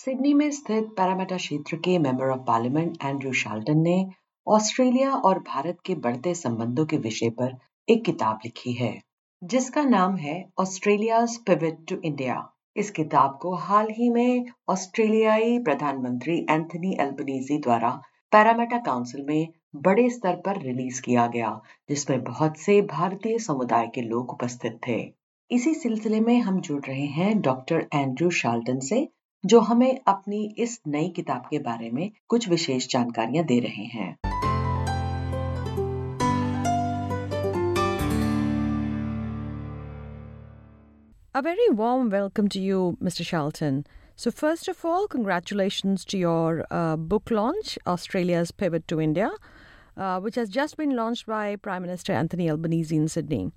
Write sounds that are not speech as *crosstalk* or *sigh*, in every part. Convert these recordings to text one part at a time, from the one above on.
Sydney में स्थित Parramatta क्षेत्र के member of parliament Andrew Charlton ने ऑस्ट्रेलिया और भारत के बढ़ते संबंधों के विषय पर एक किताब लिखी है, जिसका नाम है ऑस्ट्रेलिया पिविट टू इंडिया इस किताब को हाल ही में ऑस्ट्रेलियाई प्रधानमंत्री एंथनी एल्बनीजी द्वारा पैरामेटा काउंसिल में बड़े स्तर पर रिलीज़ किया गया, जिसमें बहुत से भारतीय समुदाय के लोग उपस्थित थे। इसी सिलसिले में हम जुड़ रहे हैं डॉक्टर एंड्रू शाल्टन से जो हमें अपनी इस नई किताब के बारे में कुछ विशेष जानकारियाँ दे रहे हैं A very warm welcome to you, Mr. Shelton. So, first of all, congratulations to your uh, book launch, Australia's Pivot to India, uh, which has just been launched by Prime Minister Anthony Albanese in Sydney.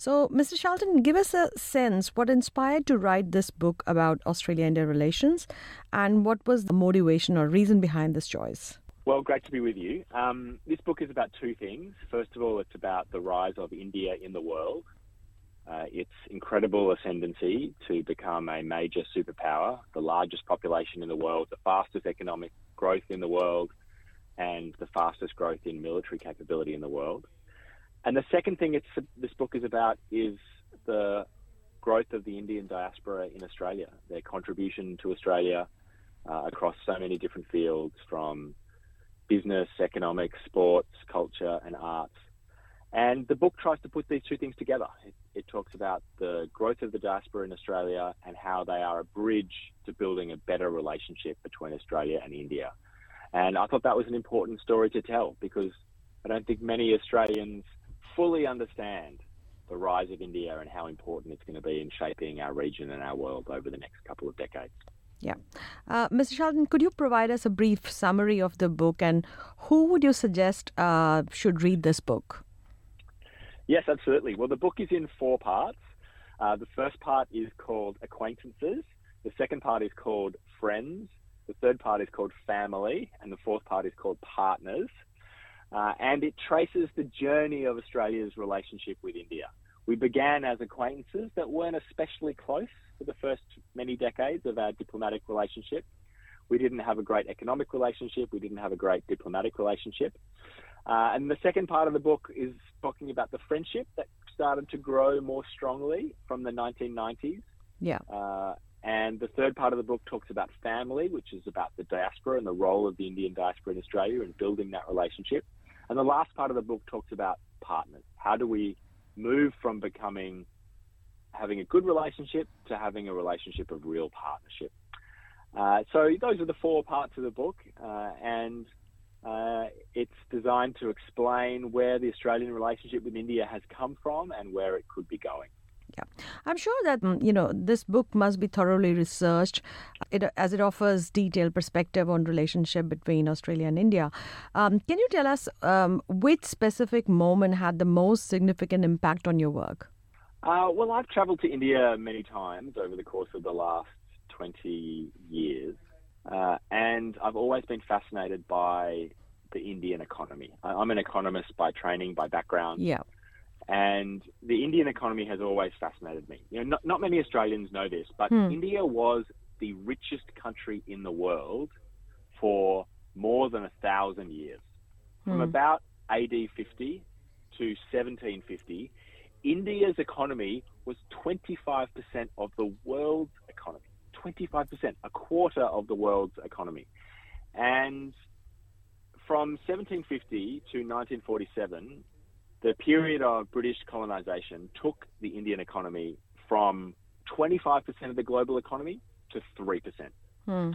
So, Mr. Charlton, give us a sense what inspired to write this book about Australia India relations and what was the motivation or reason behind this choice? Well, great to be with you. Um, this book is about two things. First of all, it's about the rise of India in the world uh, its incredible ascendancy to become a major superpower, the largest population in the world, the fastest economic growth in the world, and the fastest growth in military capability in the world. And the second thing this book is about is the growth of the Indian diaspora in Australia, their contribution to Australia uh, across so many different fields from business, economics, sports, culture, and arts. And the book tries to put these two things together. It, it, talks about the growth of the diaspora in Australia and how they are a bridge to building a better relationship between Australia and India. And I thought that was an important story to tell because I don't think many Australians fully understand the rise of India and how important it's going to be in shaping our region and our world over the next couple of decades. Yeah. Uh, Mr. Charlton, could you provide us a brief summary of the book and who would you suggest uh, should read this book? Yes, absolutely. Well, the book is in four parts. Uh, the first part is called Acquaintances. The second part is called Friends. The third part is called Family. And the fourth part is called Partners. Uh, and it traces the journey of Australia's relationship with India. We began as acquaintances that weren't especially close for the first many decades of our diplomatic relationship. We didn't have a great economic relationship. We didn't have a great diplomatic relationship. Uh, and the second part of the book is talking about the friendship that started to grow more strongly from the 1990s. Yeah. Uh, and the third part of the book talks about family, which is about the diaspora and the role of the Indian diaspora in Australia and building that relationship. And the last part of the book talks about partners. How do we move from becoming having a good relationship to having a relationship of real partnership? Uh, so those are the four parts of the book, uh, and uh, it's designed to explain where the Australian relationship with India has come from and where it could be going. Yeah, I'm sure that mm, you know this book must be thoroughly researched, it, as it offers detailed perspective on relationship between Australia and India. Um, can you tell us um, which specific moment had the most significant impact on your work? Uh, well, I've travelled to India many times over the course of the last 20 years. Uh, and I've always been fascinated by the Indian economy. I'm an economist by training, by background. Yeah. And the Indian economy has always fascinated me. You know, not, not many Australians know this, but hmm. India was the richest country in the world for more than a thousand years. From hmm. about AD 50 to 1750, India's economy was 25% of the world's economy. 25%, a quarter of the world's economy. And from 1750 to 1947, the period of British colonisation took the Indian economy from 25% of the global economy to 3%. Hmm.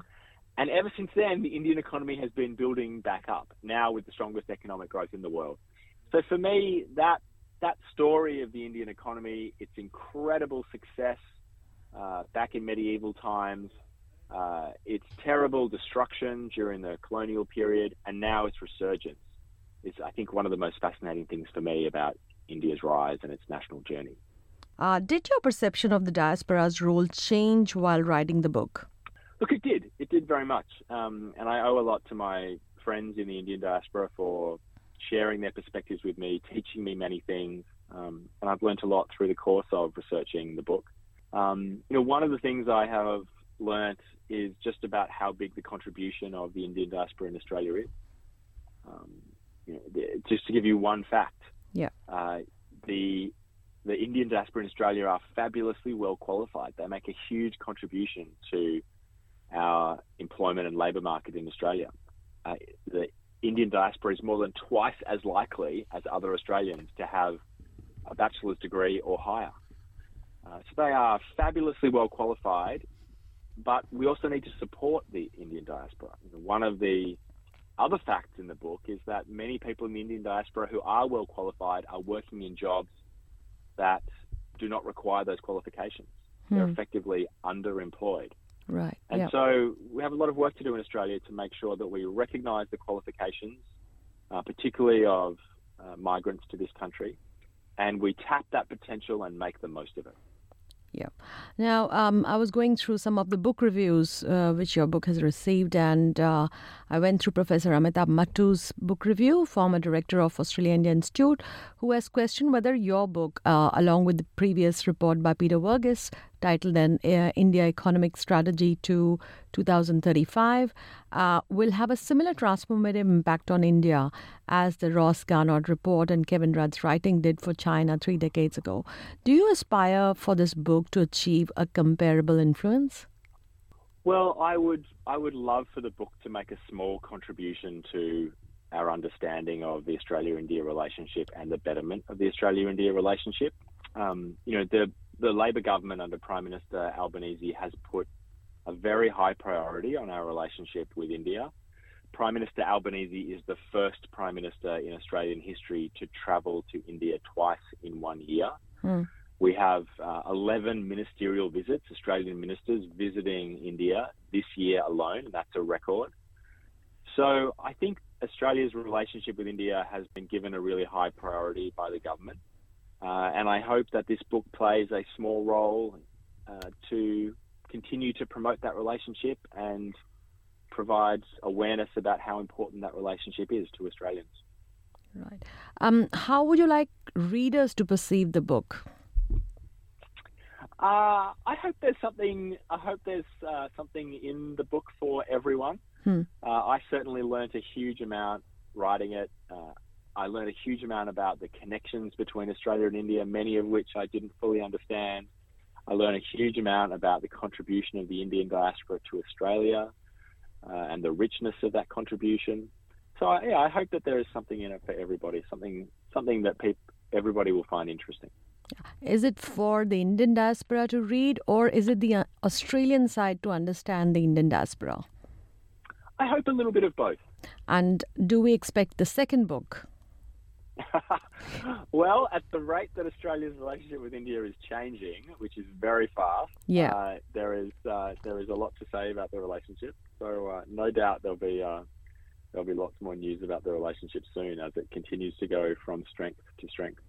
And ever since then, the Indian economy has been building back up, now with the strongest economic growth in the world. So for me, that that story of the Indian economy, its incredible success, uh, back in medieval times, uh, its terrible destruction during the colonial period, and now its resurgence is, I think, one of the most fascinating things for me about India's rise and its national journey. Uh, did your perception of the diaspora's role change while writing the book? Look, it did. It did very much. Um, and I owe a lot to my friends in the Indian diaspora for sharing their perspectives with me, teaching me many things. Um, and I've learned a lot through the course of researching the book. Um, you know, one of the things I have learnt is just about how big the contribution of the Indian diaspora in Australia is. Um, you know, just to give you one fact, yeah, uh, the the Indian diaspora in Australia are fabulously well qualified. They make a huge contribution to our employment and labour market in Australia. Uh, the Indian diaspora is more than twice as likely as other Australians to have a bachelor's degree or higher. Uh, so they are fabulously well qualified, but we also need to support the Indian diaspora. One of the other facts in the book is that many people in the Indian diaspora who are well qualified are working in jobs that do not require those qualifications. Hmm. They're effectively underemployed. Right. And yep. so we have a lot of work to do in Australia to make sure that we recognise the qualifications, uh, particularly of uh, migrants to this country, and we tap that potential and make the most of it. Yeah. Now, um, I was going through some of the book reviews uh, which your book has received, and uh, I went through Professor Amitabh Mattoo's book review, former director of Australia India Institute, who has questioned whether your book, uh, along with the previous report by Peter Varghese, titled then uh, India Economic Strategy to 2035, uh, will have a similar transformative impact on India as the Ross Garnaut report and Kevin Rudd's writing did for China three decades ago. Do you aspire for this book to achieve a comparable influence? Well, I would I would love for the book to make a small contribution to our understanding of the Australia-India relationship and the betterment of the Australia-India relationship. Um, you know, the the Labor government under Prime Minister Albanese has put a very high priority on our relationship with India. Prime Minister Albanese is the first Prime Minister in Australian history to travel to India twice in one year. Hmm. We have uh, 11 ministerial visits, Australian ministers visiting India this year alone, that's a record. So I think Australia's relationship with India has been given a really high priority by the government. Uh, and I hope that this book plays a small role uh, to continue to promote that relationship and provides awareness about how important that relationship is to Australians. Right. Um, how would you like readers to perceive the book? Uh, I hope there's something. I hope there's uh, something in the book for everyone. Hmm. Uh, I certainly learnt a huge amount writing it. Uh, I learned a huge amount about the connections between Australia and India, many of which I didn't fully understand. I learned a huge amount about the contribution of the Indian diaspora to Australia uh, and the richness of that contribution. So I, yeah, I hope that there is something in it for everybody, something something that pe- everybody will find interesting. Is it for the Indian diaspora to read, or is it the uh, Australian side to understand the Indian diaspora? I hope a little bit of both. And do we expect the second book? *laughs* well, at the rate that Australia's relationship with India is changing, which is very fast, yeah. Uh, there is uh, there is a lot to say about the relationship. So uh, no doubt there'll be uh, there'll be lots more news about the relationship soon as it continues to go from strength to strength.